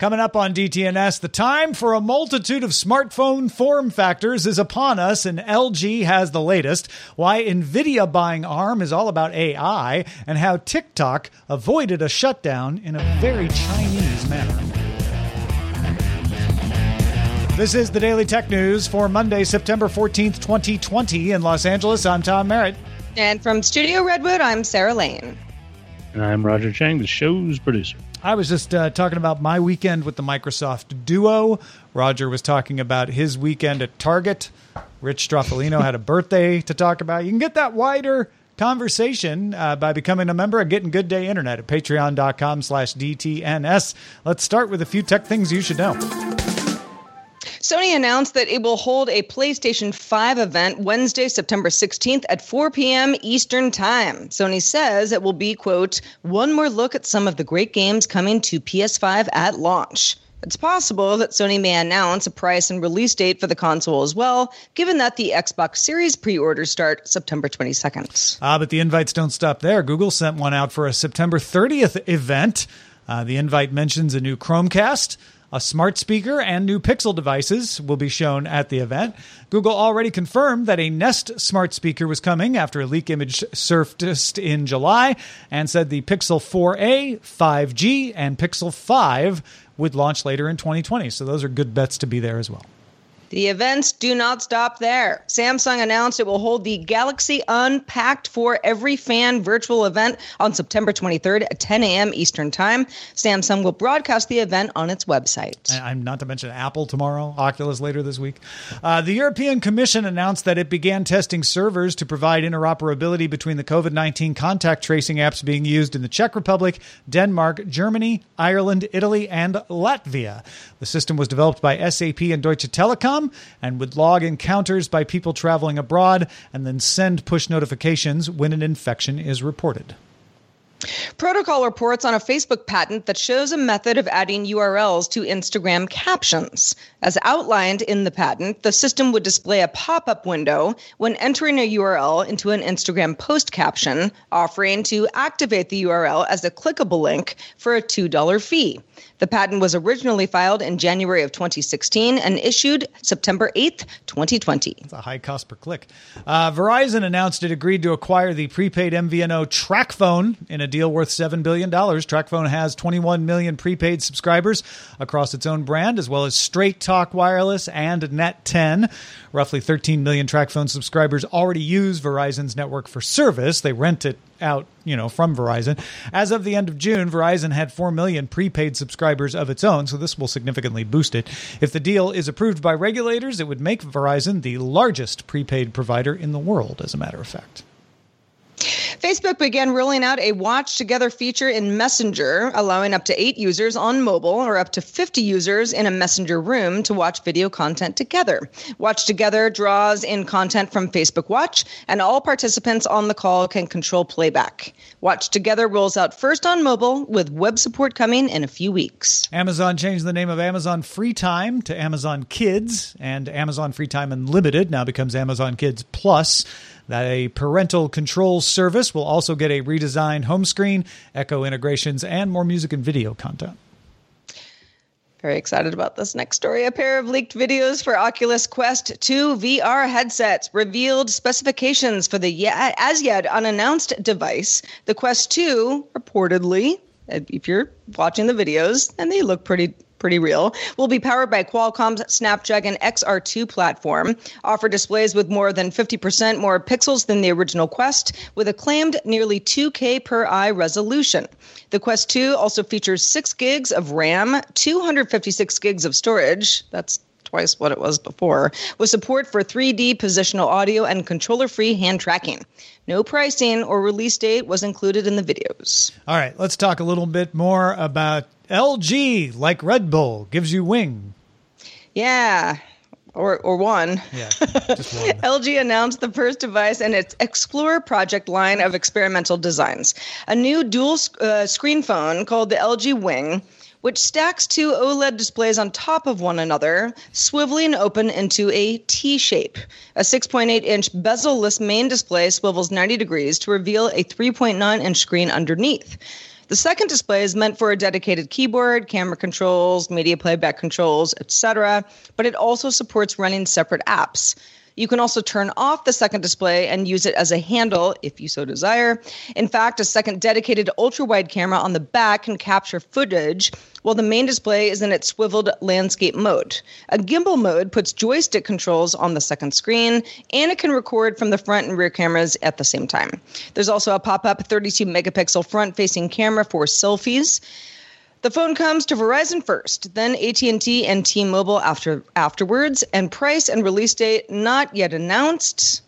Coming up on DTNS, the time for a multitude of smartphone form factors is upon us, and LG has the latest. Why NVIDIA buying ARM is all about AI, and how TikTok avoided a shutdown in a very Chinese manner. This is the Daily Tech News for Monday, September 14th, 2020. In Los Angeles, I'm Tom Merritt. And from Studio Redwood, I'm Sarah Lane. And I'm Roger Chang, the show's producer. I was just uh, talking about my weekend with the Microsoft Duo. Roger was talking about his weekend at Target. Rich Stroffolino had a birthday to talk about. You can get that wider conversation uh, by becoming a member of Getting Good Day Internet at patreon.com slash DTNS. Let's start with a few tech things you should know. Sony announced that it will hold a PlayStation 5 event Wednesday, September 16th at 4 p.m. Eastern Time. Sony says it will be, quote, one more look at some of the great games coming to PS5 at launch. It's possible that Sony may announce a price and release date for the console as well, given that the Xbox Series pre orders start September 22nd. Ah, but the invites don't stop there. Google sent one out for a September 30th event. Uh, the invite mentions a new Chromecast a smart speaker and new Pixel devices will be shown at the event. Google already confirmed that a Nest smart speaker was coming after a leak image surfaced in July and said the Pixel 4a, 5G, and Pixel 5 would launch later in 2020. So those are good bets to be there as well. The events do not stop there. Samsung announced it will hold the Galaxy Unpacked for Every Fan virtual event on September 23rd at 10 a.m. Eastern Time. Samsung will broadcast the event on its website. I'm not to mention Apple tomorrow, Oculus later this week. Uh, the European Commission announced that it began testing servers to provide interoperability between the COVID 19 contact tracing apps being used in the Czech Republic, Denmark, Germany, Ireland, Italy, and Latvia. The system was developed by SAP and Deutsche Telekom and would log encounters by people traveling abroad and then send push notifications when an infection is reported. Protocol reports on a Facebook patent that shows a method of adding URLs to Instagram captions. As outlined in the patent, the system would display a pop up window when entering a URL into an Instagram post caption, offering to activate the URL as a clickable link for a $2 fee. The patent was originally filed in January of 2016 and issued September 8th, 2020. It's a high cost per click. Uh, Verizon announced it agreed to acquire the prepaid MVNO TracFone in a deal worth $7 billion. TracFone has 21 million prepaid subscribers across its own brand, as well as Straight Talk Wireless and Net 10. Roughly 13 million TracFone subscribers already use Verizon's network for service. They rent it out, you know, from Verizon. As of the end of June, Verizon had 4 million prepaid subscribers of its own, so this will significantly boost it. If the deal is approved by regulators, it would make Verizon the largest prepaid provider in the world, as a matter of fact. Facebook began rolling out a watch together feature in Messenger, allowing up to eight users on mobile or up to 50 users in a Messenger room to watch video content together. Watch Together draws in content from Facebook Watch, and all participants on the call can control playback. Watch Together rolls out first on mobile, with web support coming in a few weeks. Amazon changed the name of Amazon Free Time to Amazon Kids, and Amazon Free Time Unlimited now becomes Amazon Kids Plus that a parental control service will also get a redesigned home screen, Echo integrations, and more music and video content. Very excited about this next story. A pair of leaked videos for Oculus Quest 2 VR headsets revealed specifications for the yet, as yet unannounced device. The Quest 2 reportedly, if you're watching the videos, and they look pretty pretty real, will be powered by Qualcomm's Snapdragon XR2 platform, offer displays with more than 50% more pixels than the original Quest, with a claimed nearly 2K per eye resolution. The Quest 2 also features 6 gigs of RAM, 256 gigs of storage. That's twice what it was before, with support for 3D positional audio and controller free hand tracking. No pricing or release date was included in the videos. All right, let's talk a little bit more about LG, like Red Bull, gives you wing. Yeah, or or one. Yeah, just one. LG announced the first device in its Explorer project line of experimental designs. A new dual uh, screen phone called the LG Wing, which stacks two OLED displays on top of one another, swiveling open into a T shape. A 6.8 inch bezel-less main display swivels 90 degrees to reveal a 3.9 inch screen underneath. The second display is meant for a dedicated keyboard, camera controls, media playback controls, etc., but it also supports running separate apps. You can also turn off the second display and use it as a handle if you so desire. In fact, a second dedicated ultra wide camera on the back can capture footage while the main display is in its swiveled landscape mode. A gimbal mode puts joystick controls on the second screen, and it can record from the front and rear cameras at the same time. There's also a pop up 32 megapixel front facing camera for selfies. The phone comes to Verizon first, then AT&T and T-Mobile after afterwards, and price and release date not yet announced.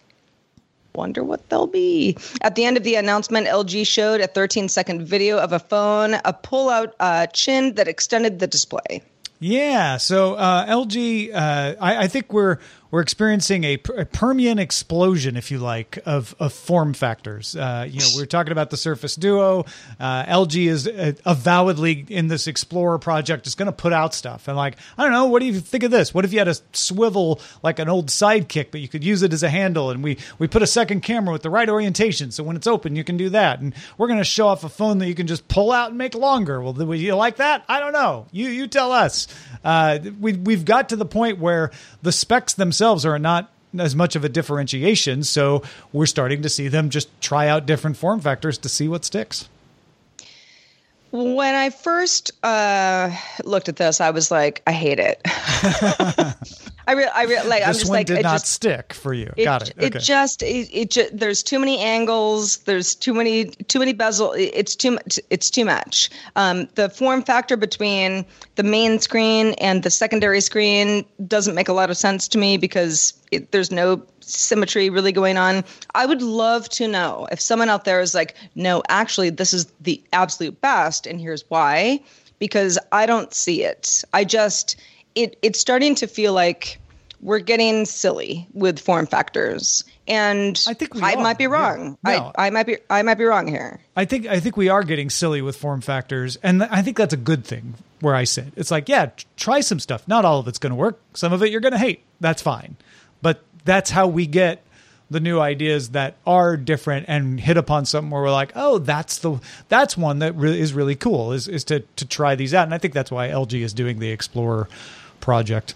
Wonder what they'll be. At the end of the announcement, LG showed a 13 second video of a phone, a pull out uh, chin that extended the display. Yeah, so uh, LG, uh, I, I, think we're we're experiencing a, a, Permian explosion, if you like, of, of form factors. Uh, you know, we are talking about the Surface Duo. Uh, LG is uh, avowedly in this Explorer project is going to put out stuff. And like, I don't know, what do you think of this? What if you had a swivel like an old sidekick, but you could use it as a handle? And we we put a second camera with the right orientation, so when it's open, you can do that. And we're going to show off a phone that you can just pull out and make longer. Well, do you like that? I don't know. You you tell us. Uh, we we've got to the point where the specs themselves themselves are not as much of a differentiation. So we're starting to see them just try out different form factors to see what sticks. When I first uh, looked at this, I was like, I hate it. I really, I really like. This I'm just one like, did it not just, stick for you. It, Got it. It just, it, it just, there's too many angles. There's too many, too many bezel. It's too much. It's too much. Um, the form factor between the main screen and the secondary screen doesn't make a lot of sense to me because it, there's no symmetry really going on. I would love to know if someone out there is like, no, actually, this is the absolute best, and here's why. Because I don't see it. I just, it, it's starting to feel like we're getting silly with form factors, and I think we I are, might be yeah. wrong. No. I, I might be, I might be wrong here. I think I think we are getting silly with form factors, and I think that's a good thing. Where I sit, it's like, yeah, t- try some stuff. Not all of it's going to work. Some of it you're going to hate. That's fine, that's how we get the new ideas that are different and hit upon something where we're like, oh, that's the that's one that really is really cool. Is is to to try these out, and I think that's why LG is doing the Explorer project.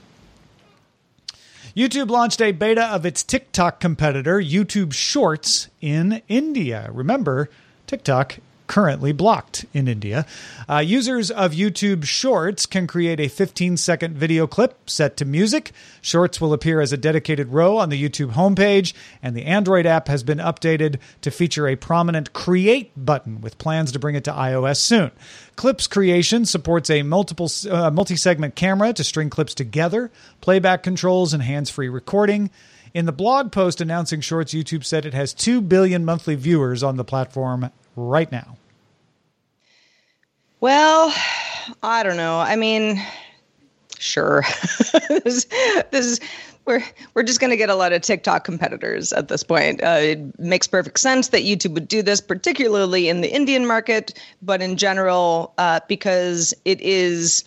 YouTube launched a beta of its TikTok competitor, YouTube Shorts, in India. Remember, TikTok currently blocked in India. Uh, users of YouTube Shorts can create a 15 second video clip set to music. Shorts will appear as a dedicated row on the YouTube homepage, and the Android app has been updated to feature a prominent Create button with plans to bring it to iOS soon. Clips creation supports a multiple uh, multi-segment camera to string clips together, playback controls, and hands-free recording. In the blog post announcing Shorts, YouTube said it has 2 billion monthly viewers on the platform right now. Well, I don't know. I mean, sure. this, this is we're we're just going to get a lot of TikTok competitors at this point. Uh, it makes perfect sense that YouTube would do this, particularly in the Indian market, but in general, uh, because it is,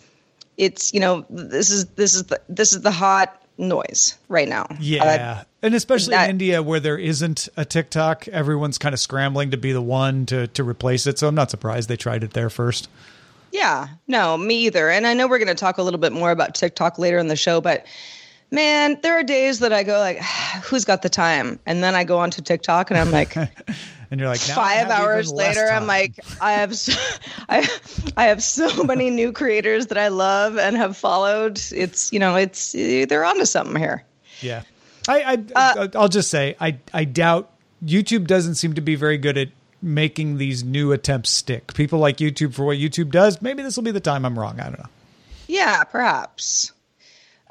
it's you know, this is this is the this is the hot noise right now. Yeah. Uh, and especially that- in India where there isn't a TikTok, everyone's kind of scrambling to be the one to, to replace it. So I'm not surprised they tried it there first. Yeah, no, me either. And I know we're going to talk a little bit more about TikTok later in the show, but man, there are days that I go like, who's got the time? And then I go onto TikTok and I'm like, And you're like, now five hours later, I'm like, I have, so, I, I have so many new creators that I love and have followed. It's you know, it's they're onto something here. Yeah. I, I Uh, I'll just say I I doubt YouTube doesn't seem to be very good at making these new attempts stick. People like YouTube for what YouTube does. Maybe this will be the time I'm wrong. I don't know. Yeah, perhaps.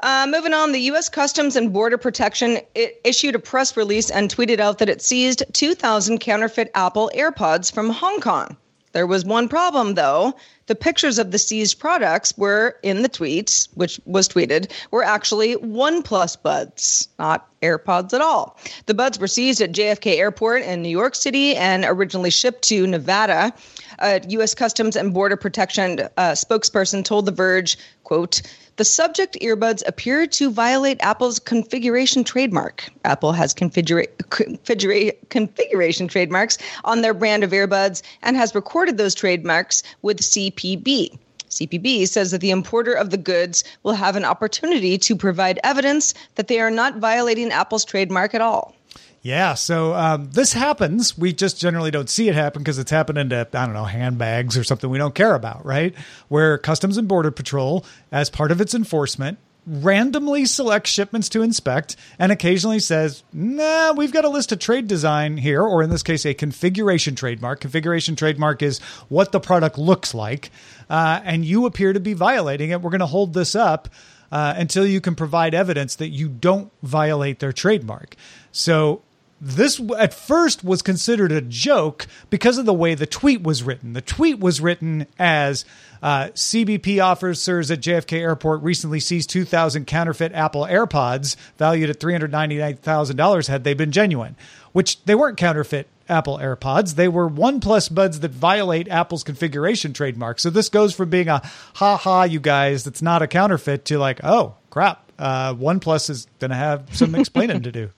Uh, moving on, the U.S. Customs and Border Protection issued a press release and tweeted out that it seized 2,000 counterfeit Apple AirPods from Hong Kong. There was one problem, though. The pictures of the seized products were in the tweet, which was tweeted, were actually OnePlus buds, not AirPods at all. The buds were seized at JFK Airport in New York City and originally shipped to Nevada. A U.S. Customs and Border Protection uh, spokesperson told The Verge, quote, the subject earbuds appear to violate Apple's configuration trademark. Apple has configura- configura- configuration trademarks on their brand of earbuds and has recorded those trademarks with CPB. CPB says that the importer of the goods will have an opportunity to provide evidence that they are not violating Apple's trademark at all. Yeah, so um, this happens. We just generally don't see it happen because it's happening to, I don't know, handbags or something we don't care about, right? Where Customs and Border Patrol, as part of its enforcement, randomly selects shipments to inspect and occasionally says, nah, we've got a list of trade design here, or in this case, a configuration trademark. Configuration trademark is what the product looks like, uh, and you appear to be violating it. We're going to hold this up. Uh, until you can provide evidence that you don't violate their trademark. So this at first was considered a joke because of the way the tweet was written. The tweet was written as uh, CBP officers at JFK Airport recently seized 2,000 counterfeit Apple AirPods valued at $399,000 had they been genuine, which they weren't counterfeit Apple AirPods. They were OnePlus buds that violate Apple's configuration trademark. So this goes from being a ha ha, you guys, that's not a counterfeit to like, oh crap, uh, OnePlus is going to have some explaining to do.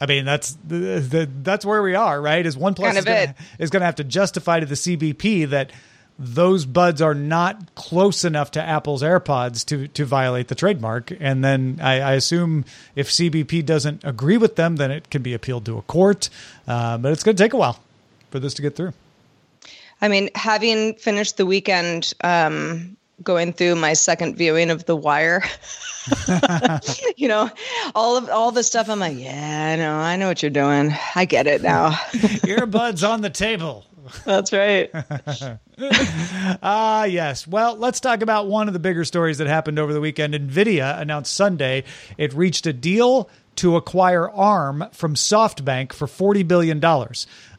I mean, that's the, the, that's where we are, right? Is OnePlus Kind is going to have to justify to the CBP that those buds are not close enough to Apple's AirPods to to violate the trademark. And then I, I assume if CBP doesn't agree with them, then it can be appealed to a court. Uh, but it's going to take a while for this to get through. I mean, having finished the weekend um, going through my second viewing of The Wire, you know, all of all the stuff. I'm like, yeah, I know, I know what you're doing. I get it now. Earbuds on the table. That's right. Ah, yes. Well, let's talk about one of the bigger stories that happened over the weekend. NVIDIA announced Sunday it reached a deal to acquire ARM from SoftBank for $40 billion.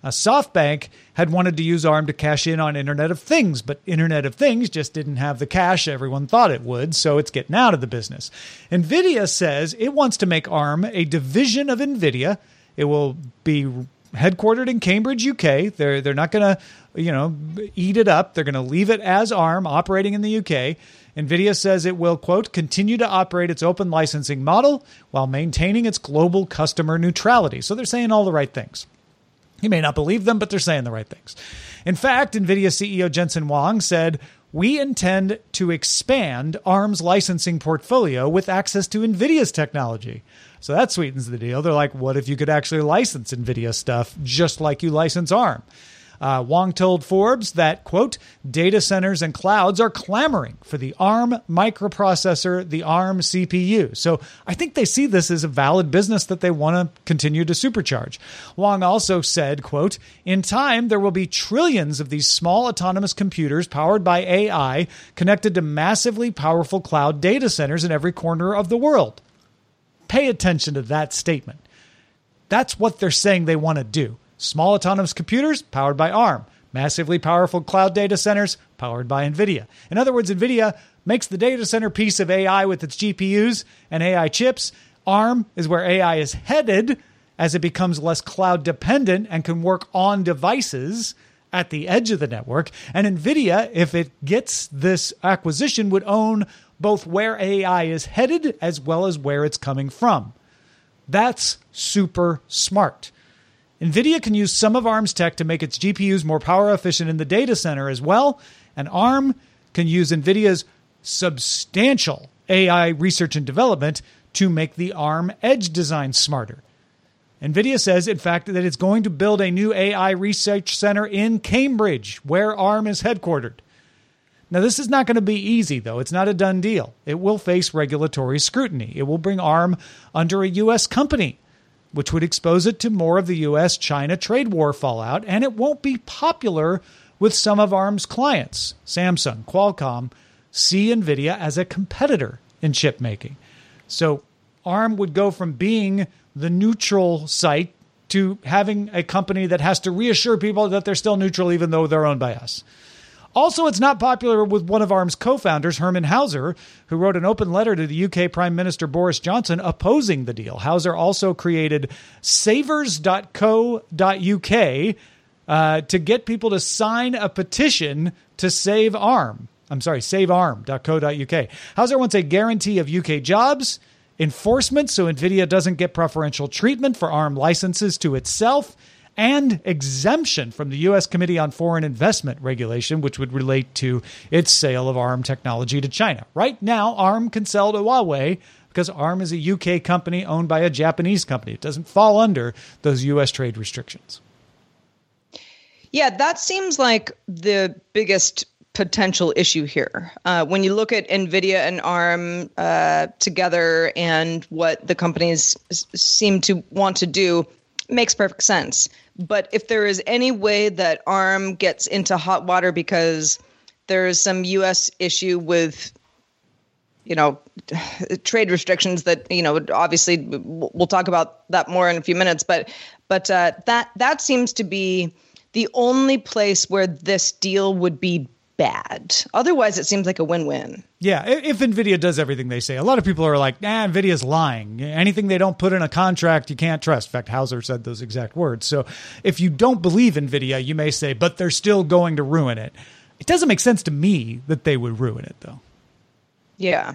Uh, SoftBank had wanted to use ARM to cash in on Internet of Things, but Internet of Things just didn't have the cash everyone thought it would, so it's getting out of the business. NVIDIA says it wants to make ARM a division of NVIDIA. It will be headquartered in Cambridge, UK. They're they're not going to, you know, eat it up. They're going to leave it as ARM operating in the UK. Nvidia says it will quote continue to operate its open licensing model while maintaining its global customer neutrality. So they're saying all the right things. You may not believe them, but they're saying the right things. In fact, NVIDIA CEO Jensen Huang said, We intend to expand ARM's licensing portfolio with access to NVIDIA's technology. So that sweetens the deal. They're like, What if you could actually license NVIDIA stuff just like you license ARM? Uh, Huang told Forbes that, quote, data centers and clouds are clamoring for the ARM microprocessor, the ARM CPU. So I think they see this as a valid business that they want to continue to supercharge. Huang also said, quote, in time, there will be trillions of these small autonomous computers powered by AI connected to massively powerful cloud data centers in every corner of the world. Pay attention to that statement. That's what they're saying they want to do. Small autonomous computers powered by ARM, massively powerful cloud data centers powered by NVIDIA. In other words, NVIDIA makes the data center piece of AI with its GPUs and AI chips. ARM is where AI is headed as it becomes less cloud dependent and can work on devices at the edge of the network. And NVIDIA, if it gets this acquisition, would own both where AI is headed as well as where it's coming from. That's super smart. NVIDIA can use some of ARM's tech to make its GPUs more power efficient in the data center as well, and ARM can use NVIDIA's substantial AI research and development to make the ARM edge design smarter. NVIDIA says, in fact, that it's going to build a new AI research center in Cambridge, where ARM is headquartered. Now, this is not going to be easy, though. It's not a done deal. It will face regulatory scrutiny. It will bring ARM under a U.S. company, which would expose it to more of the U.S. China trade war fallout, and it won't be popular with some of ARM's clients. Samsung, Qualcomm see NVIDIA as a competitor in chip making. So, ARM would go from being the neutral site to having a company that has to reassure people that they're still neutral even though they're owned by us. Also, it's not popular with one of ARM's co founders, Hermann Hauser, who wrote an open letter to the UK Prime Minister Boris Johnson opposing the deal. Hauser also created savers.co.uk uh, to get people to sign a petition to save ARM. I'm sorry, savearm.co.uk. Hauser wants a guarantee of UK jobs, enforcement so NVIDIA doesn't get preferential treatment for ARM licenses to itself and exemption from the U.S. Committee on Foreign Investment regulation, which would relate to its sale of ARM technology to China. Right now, ARM can sell to Huawei because ARM is a UK company owned by a Japanese company. It doesn't fall under those U.S. trade restrictions. Yeah, that seems like the biggest potential issue here. Uh, when you look at NVIDIA and ARM uh, together and what the companies seem to want to do, makes perfect sense. But if there is any way that ARM gets into hot water because there is some U.S. issue with, you know, trade restrictions that you know, obviously we'll talk about that more in a few minutes. But but uh, that that seems to be the only place where this deal would be bad. Otherwise, it seems like a win-win. Yeah, if Nvidia does everything they say, a lot of people are like, "Nah, Nvidia's lying. Anything they don't put in a contract, you can't trust." In fact, Hauser said those exact words. So, if you don't believe Nvidia, you may say, "But they're still going to ruin it." It doesn't make sense to me that they would ruin it, though. Yeah.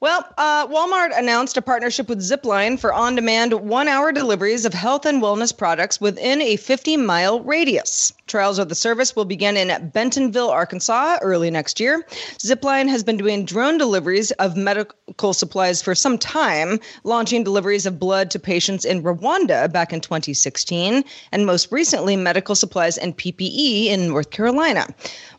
Well, uh, Walmart announced a partnership with Zipline for on demand one hour deliveries of health and wellness products within a 50 mile radius. Trials of the service will begin in Bentonville, Arkansas early next year. Zipline has been doing drone deliveries of medical supplies for some time, launching deliveries of blood to patients in Rwanda back in 2016, and most recently, medical supplies and PPE in North Carolina.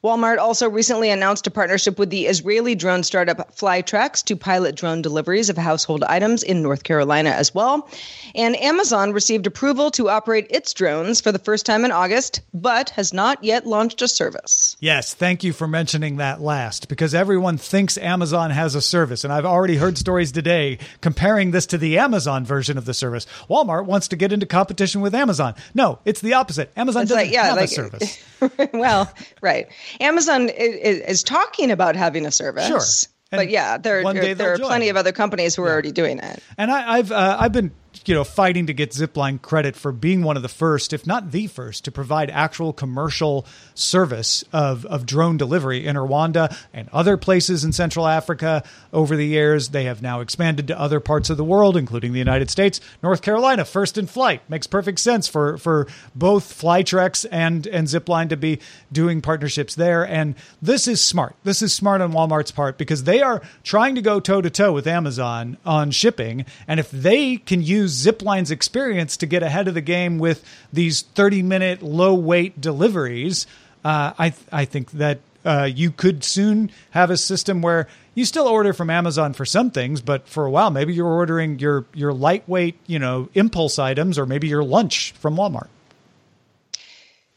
Walmart also recently announced a partnership with the Israeli drone startup Flytrex to pilot drone deliveries of household items in North Carolina as well. And Amazon received approval to operate its drones for the first time in August, but has not yet launched a service. Yes, thank you for mentioning that last because everyone thinks Amazon has a service. And I've already heard stories today comparing this to the Amazon version of the service. Walmart wants to get into competition with Amazon. No, it's the opposite. Amazon It's doesn't like- yeah, have like- a service. well, right. Amazon is, is talking about having a service. Sure. But yeah, there, day there are plenty of other companies who are already doing it. And I, I've uh, I've been you know fighting to get Zipline credit for being one of the first, if not the first, to provide actual commercial service of of drone delivery in Rwanda and other places in Central Africa. Over the years, they have now expanded to other parts of the world, including the United States. North Carolina, first in flight, makes perfect sense for for both Flytrex and and Zipline to be doing partnerships there. And this is smart. This is smart on Walmart's part because they are trying to go toe to toe with Amazon on shipping. And if they can use Zipline's experience to get ahead of the game with these 30 minute low weight deliveries, uh, I, I think that uh, you could soon have a system where you still order from Amazon for some things, but for a while, maybe you're ordering your, your lightweight, you know, impulse items or maybe your lunch from Walmart.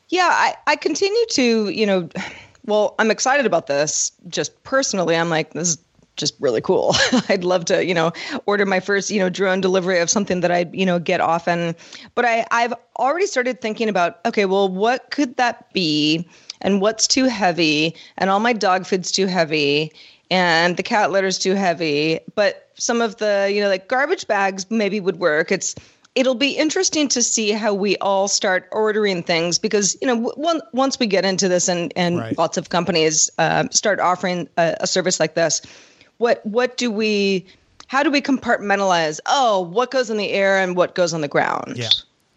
Yeah, I, I continue to, you know, well, I'm excited about this just personally. I'm like, this is just really cool. I'd love to, you know, order my first, you know, drone delivery of something that I, you know, get often. But I, I've already started thinking about, okay, well, what could that be? And what's too heavy? And all my dog food's too heavy. And the cat litter's too heavy. But some of the, you know, like garbage bags maybe would work. It's it'll be interesting to see how we all start ordering things because you know w- once we get into this and and Right. lots of companies uh, start offering a, a service like this, what what do we? How do we compartmentalize? Oh, what goes in the air and what goes on the ground? Yeah,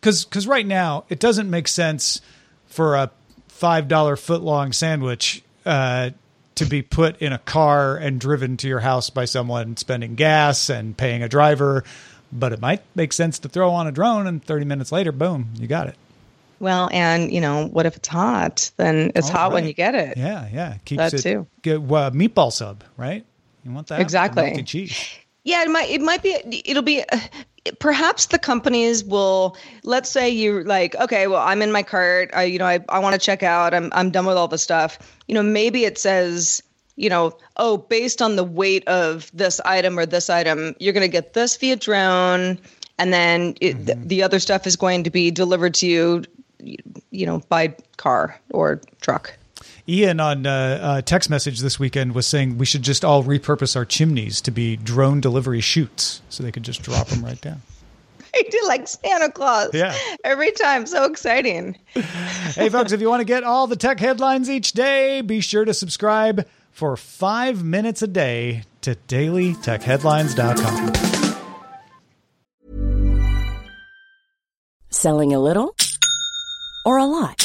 because because right now it doesn't make sense for a five dollar foot long sandwich uh, to be put in a car and driven to your house by someone spending gas and paying a driver. But it might make sense to throw on a drone and thirty minutes later, boom, you got it. Well, and you know, what if it's hot? Then it's Oh, hot when you get it. Yeah, yeah, keeps That it too. Get, uh, meatball sub, right? You want that Exactly. Melty cheese. Yeah, it might. It might be. It'll be. Uh, perhaps the companies will. Let's say you're like, okay, well, I'm in my cart. I, you know, I, I want to check out. I'm, I'm done with all the stuff. You know, maybe it says, you know, oh, based on the weight of this item or this item, you're going to get this via drone, and then it, th- the other stuff is going to be delivered to you, you know, by car or truck. Ian on uh, uh, text message this weekend was saying we should just all repurpose our chimneys to be drone delivery chutes, so they could just drop them right down. I do like Santa Claus. Yeah. Every time, so exciting. hey, folks, if you want to get all the tech headlines each day, be sure to subscribe for five minutes a day to dailytechheadlines.com. Selling a little or a lot?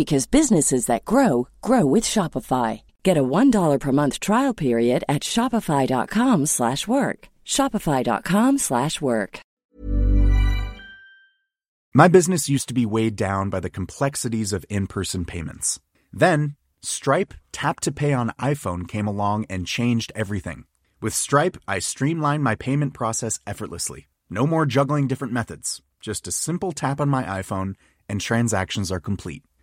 because businesses that grow grow with Shopify. Get a $1 per month trial period at shopify.com/work. slash work. shopify.com/work. slash work. My business used to be weighed down by the complexities of in person payments. Then, Stripe Tap to Pay on iPhone came along and changed everything. With Stripe, I streamlined my payment process effortlessly. No more juggling different methods. Just a simple tap on my iPhone, and transactions are complete.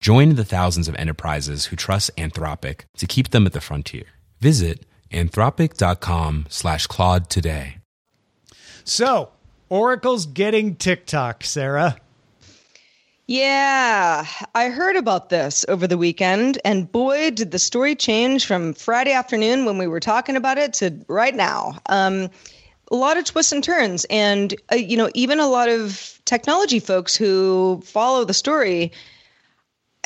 Join the thousands of enterprises who trust Anthropic to keep them at the frontier. Visit anthropic.com slash Claude today. So, Oracle's getting TikTok, Sarah. Yeah, I heard about this over the weekend, and boy, did the story change from Friday afternoon when we were talking about it to right now. Um, a lot of twists and turns, and uh, you know, even a lot of technology folks who follow the story.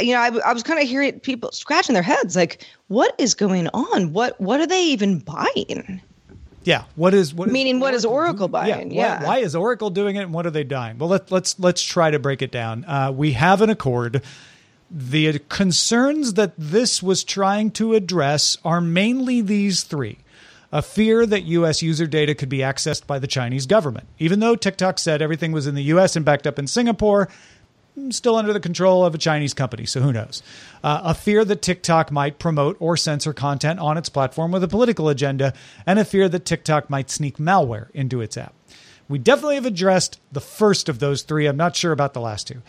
You know, I, I was kind of hearing people scratching their heads, like, "What is going on? What What are they even buying?" Yeah. What is what? Meaning, what is Oracle buying? why- Yeah. Why, is Oracle doing it, and what are they buying? Well, let, let's let's try to break it down. Uh, we have an accord. The concerns that this was trying to address are mainly these three. A fear that U.S. user data could be accessed by the Chinese government. Even though TikTok said everything was in the U.S. and backed up in Singapore, still under the control of a Chinese company, so who knows? Uh, a fear that TikTok might promote or censor content on its platform with a political agenda, and a fear that TikTok might sneak malware into its app. We definitely have addressed the first of those three. I'm not sure about the last two.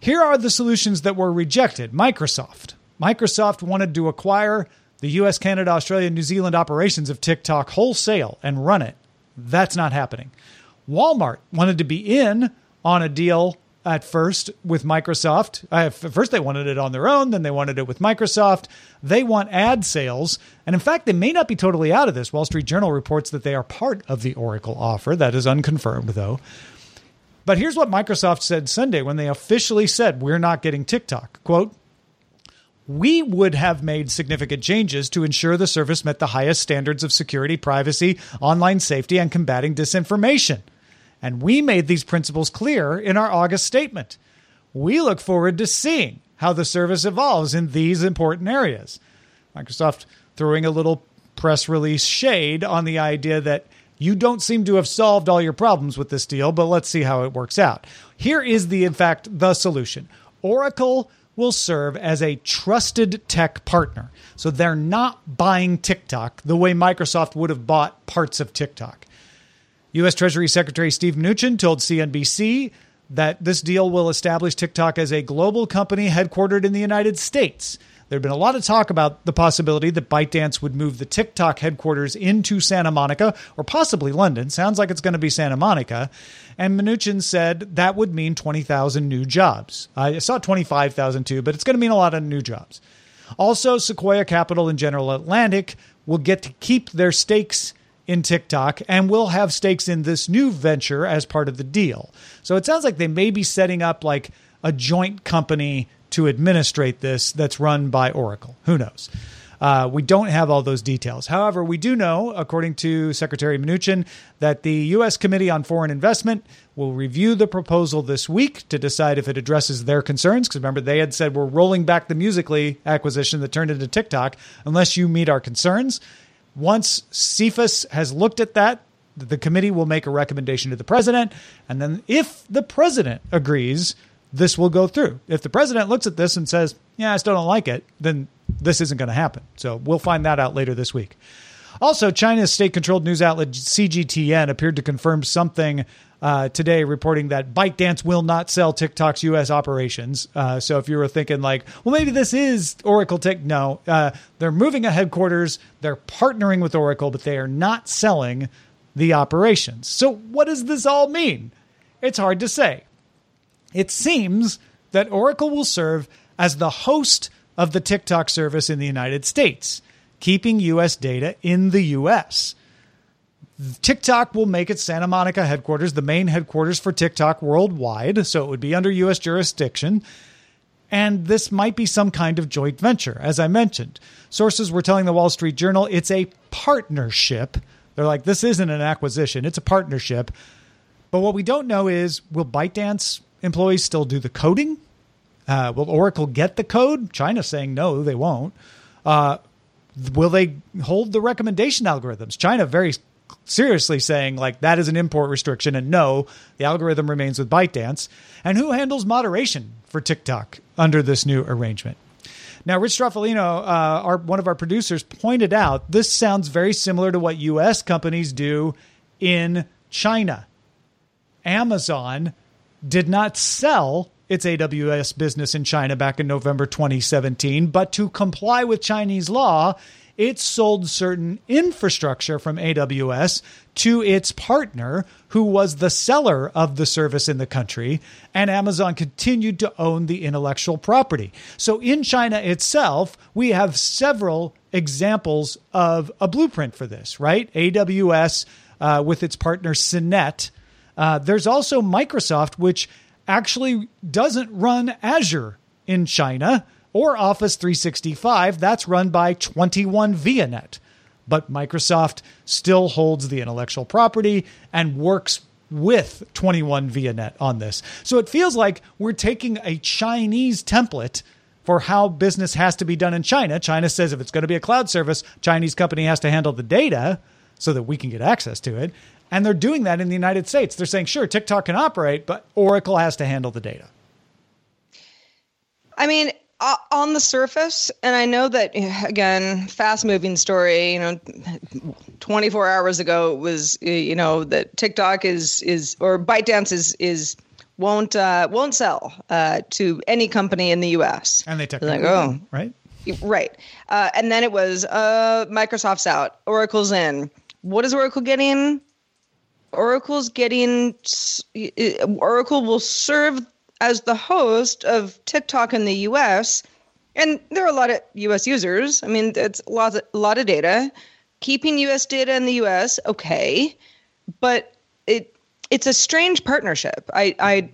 Here are the solutions that were rejected Microsoft. Microsoft wanted to acquire the US, Canada, Australia, New Zealand operations of TikTok wholesale and run it. That's not happening. Walmart wanted to be in on a deal at first with Microsoft. Uh, at first, they wanted it on their own, then they wanted it with Microsoft. They want ad sales. And in fact, they may not be totally out of this. Wall Street Journal reports that they are part of the Oracle offer. That is unconfirmed, though. But here's what Microsoft said Sunday when they officially said, We're not getting TikTok. Quote, we would have made significant changes to ensure the service met the highest standards of security, privacy, online safety, and combating disinformation. And we made these principles clear in our August statement. We look forward to seeing how the service evolves in these important areas. Microsoft throwing a little press release shade on the idea that you don't seem to have solved all your problems with this deal, but let's see how it works out. Here is the, in fact, the solution. Oracle will serve as a trusted tech partner. So they're not buying TikTok the way Microsoft would have bought parts of TikTok. U.S. Treasury Secretary Steve Mnuchin told CNBC that this deal will establish TikTok as a global company headquartered in the United States. There had been a lot of talk about the possibility that ByteDance would move the TikTok headquarters into Santa Monica or possibly London. Sounds like it's going to be Santa Monica. And Mnuchin said that would mean 20,000 new jobs. I saw 25,000 too, but it's going to mean a lot of new jobs. Also, Sequoia Capital and General Atlantic will get to keep their stakes in TikTok and will have stakes in this new venture as part of the deal. So it sounds like they may be setting up like a joint company to administrate this that's run by Oracle. Who knows? Uh, we don't have all those details. However, we do know, according to Secretary Mnuchin, that the U.S. Committee on Foreign Investment will review the proposal this week to decide if it addresses their concerns. Because remember, they had said we're rolling back the Musical.ly acquisition that turned into TikTok unless you meet our concerns. Once CFIUS has looked at that, the committee will make a recommendation to the president. And then if the president agrees, this will go through. If the president looks at this and says, yeah, I still don't like it, then this isn't going to happen. So we'll find that out later this week. Also, China's state controlled news outlet CGTN appeared to confirm something uh, today, reporting that ByteDance will not sell TikTok's U.S. operations. Uh, so if you were thinking, like, well, maybe this is Oracle Tik, no, uh, they're moving a headquarters, they're partnering with Oracle, but they are not selling the operations. So what does this all mean? It's hard to say. It seems that Oracle will serve as the host of the TikTok service in the United States, keeping US data in the US. TikTok will make its Santa Monica headquarters the main headquarters for TikTok worldwide, so it would be under US jurisdiction. And this might be some kind of joint venture, as I mentioned. Sources were telling the Wall Street Journal it's a partnership. They're like, this isn't an acquisition, it's a partnership. But what we don't know is will ByteDance employees still do the coding? Uh, will Oracle get the code? China's saying no, they won't. Uh, will they hold the recommendation algorithms? China very seriously saying like that is an import restriction and no, the algorithm remains with ByteDance. And who handles moderation for TikTok under this new arrangement? Now, Rich Stroffolino, uh, our, one of our producers, pointed out this sounds very similar to what U.S. companies do in China. Amazon did not sell its AWS business in China back in November 2017, but to comply with Chinese law, it sold certain infrastructure from AWS to its partner, who was the seller of the service in the country, and Amazon continued to own the intellectual property. So in China itself, we have several examples of a blueprint for this, right? AWS uh, with its partner Sinnet uh, there's also Microsoft, which actually doesn't run Azure in China or Office 365. That's run by 21 ViaNet. But Microsoft still holds the intellectual property and works with 21 ViaNet on this. So it feels like we're taking a Chinese template for how business has to be done in China. China says if it's going to be a cloud service, Chinese company has to handle the data so that we can get access to it. And they're doing that in the United States. They're saying, sure, TikTok can operate, but Oracle has to handle the data. I mean, uh, on the surface, and I know that again, fast moving story. You know, 24 hours ago it was you know that TikTok is is or ByteDance is is won't uh, won't sell uh, to any company in the U.S. And they technically like, oh, right, right. Uh, and then it was uh, Microsoft's out, Oracle's in. What is Oracle getting? Oracle's getting Oracle will serve as the host of TikTok in the US, and there are a lot of US users. I mean, it's a lot, a lot of data. Keeping US data in the US, okay, but it it's a strange partnership. I I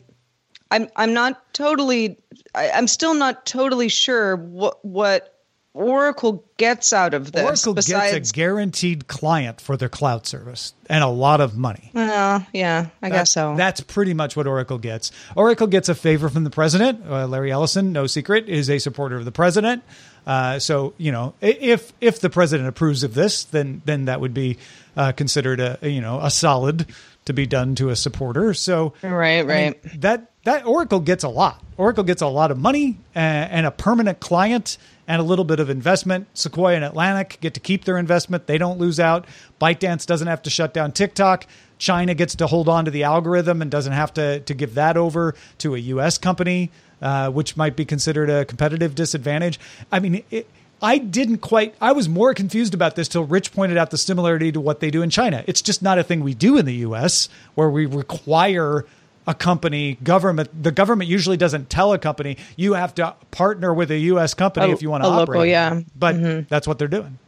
I'm I'm not totally I, I'm still not totally sure what what Oracle gets out of this. Oracle besides, gets a guaranteed client for their cloud service and a lot of money. Well, yeah, I That- guess so. That's pretty much what Oracle gets. Oracle gets a favor from the president. Uh, Larry Ellison, no secret, is a supporter of the president. Uh, so you know, if if the president approves of this, then then that would be uh, considered a you know a solid to be done to a supporter. So right, I mean, right. that that Oracle gets a lot. Oracle gets a lot of money and, and a permanent client and a little bit of investment. Sequoia and Atlantic get to keep their investment; they don't lose out. ByteDance doesn't have to shut down TikTok. China gets to hold on to the algorithm and doesn't have to to give that over to a U.S. company, uh, which might be considered a competitive disadvantage. I mean. It, I didn't quite. I was more confused about this till Rich pointed out the similarity to what they do in China. It's just not a thing we do in the U.S. where we require a company government. The government usually doesn't tell a company you have to partner with a U.S. company A- if you want to operate. local, yeah. Mm-hmm. but that's what they're doing.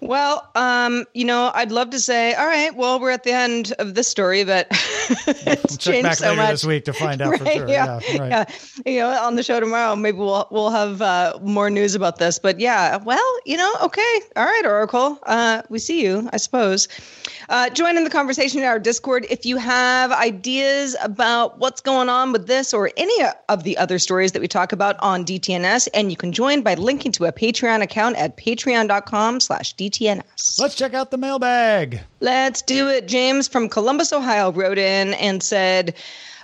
Well, um, you know, I'd love to say, all right, well, we're at the end of this story, but it's changed back so later much. this week to find out for sure. Yeah, Yeah, right. yeah. You know, on the show tomorrow, maybe we'll we'll have uh, more news about this. But yeah, well, you know, okay, all right, Oracle, uh, we see you, I suppose. Uh, join in the conversation in our Discord if you have ideas about what's going on with this or any of the other stories that we talk about on DTNS, and you can join by linking to a Patreon account at patreon.com/slash DTNS. Let's check out the mailbag. Let's do it. James from Columbus, Ohio wrote in and said,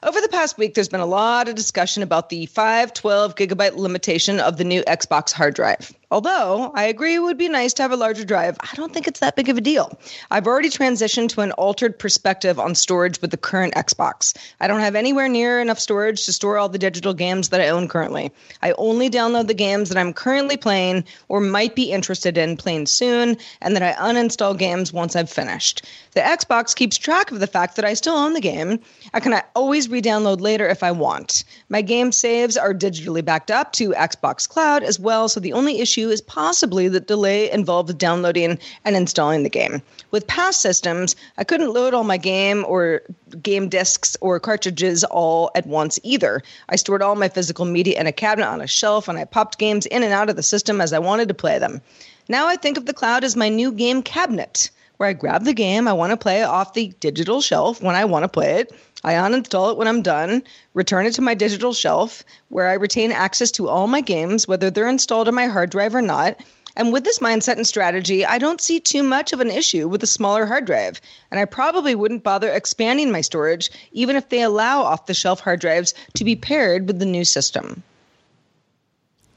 over the past week, there's been a lot of discussion about the 512 gigabyte limitation of the new Xbox hard drive. Although I agree it would be nice to have a larger drive, I don't think it's that big of a deal. I've already transitioned to an altered perspective on storage with the current Xbox. I don't have anywhere near enough storage to store all the digital games that I own currently. I only download the games that I'm currently playing or might be interested in playing soon, and then I uninstall games once I've finished. The Xbox keeps track of the fact that I still own the game. I can always re download later if I want. My game saves are digitally backed up to Xbox Cloud as well, so the only issue is possibly the delay involved downloading and installing the game. With past systems, I couldn't load all my game or game discs or cartridges all at once either. I stored all my physical media in a cabinet on a shelf and I popped games in and out of the system as I wanted to play them. Now I think of the cloud as my new game cabinet where I grab the game I want to play off the digital shelf when I want to play it. I uninstall it when I'm done, return it to my digital shelf where I retain access to all my games, whether they're installed on my hard drive or not. And with this mindset and strategy, I don't see too much of an issue with a smaller hard drive. And I probably wouldn't bother expanding my storage, even if they allow off the shelf hard drives to be paired with the new system.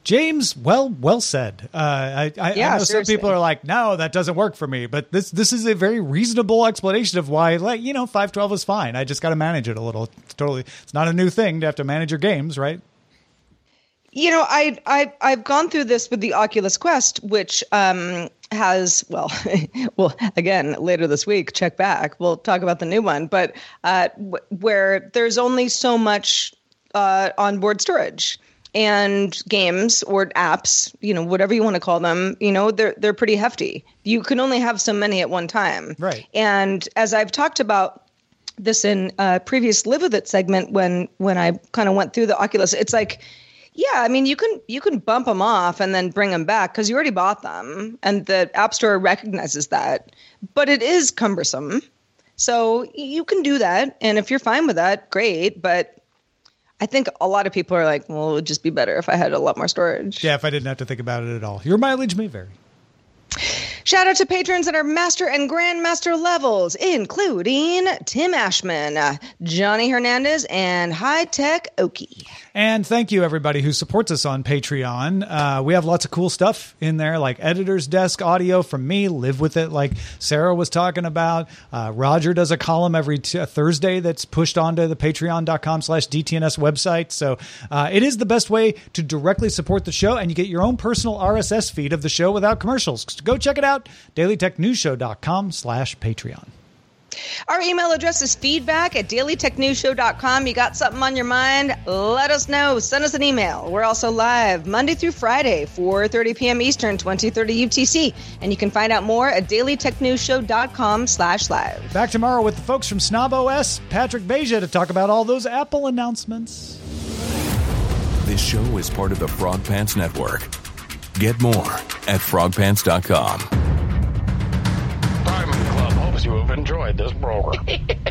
James, well, well said. Uh, I, I, Yeah, I know some people are like, no, that doesn't work for me. But this this is a very reasonable explanation of why, like, you know, five twelve is fine. I just got to manage it a little. It's totally, it's not a new thing to have to manage your games, right? You know, I I I've gone through this with the Oculus Quest, which um, has well, well again later this week. Check back. We'll talk about the new one, but uh, w- where there's only so much uh, onboard storage and games or apps, you know, whatever you want to call them, you know, they're they're pretty hefty. You can only have so many at one time. Right. And as I've talked about this in a previous live with it segment when when I kind of went through the Oculus, it's like yeah, I mean you can you can bump them off and then bring them back because you already bought them, and the App Store recognizes that. But it is cumbersome, so you can do that, and if you're fine with that, great. But I think a lot of people are like, well, it would just be better if I had a lot more storage. Yeah, if I didn't have to think about it at all. Your mileage may vary. Shout out to patrons at our master and grandmaster levels, including Tim Ashman, uh, Johnny Hernandez, and High Tech Oki. And thank you, everybody who supports us on Patreon. Uh, we have lots of cool stuff in there, like Editor's Desk audio from me, Live With It, like Sarah was talking about. Uh, Roger does a column every t- uh, Thursday that's pushed onto the patreon.com slash DTNS website. So uh, it is the best way to directly support the show, and you get your own personal RSS feed of the show without commercials. Go check it out, dailytechnewsshow.com slash Patreon. Our email address is feedback at dailytechnewsshow.com. You got something on your mind? Let us know. Send us an email. We're also live Monday through Friday, 4.30 p.m. Eastern, 2030 UTC. And you can find out more at dailytechnewsshow.com slash live. Back tomorrow with the folks from Snob OS, Patrick Beja, to talk about all those Apple announcements. This show is part of the Frog Pants Network. Get more at frogpants.com. Diamond Club hopes you have enjoyed this program.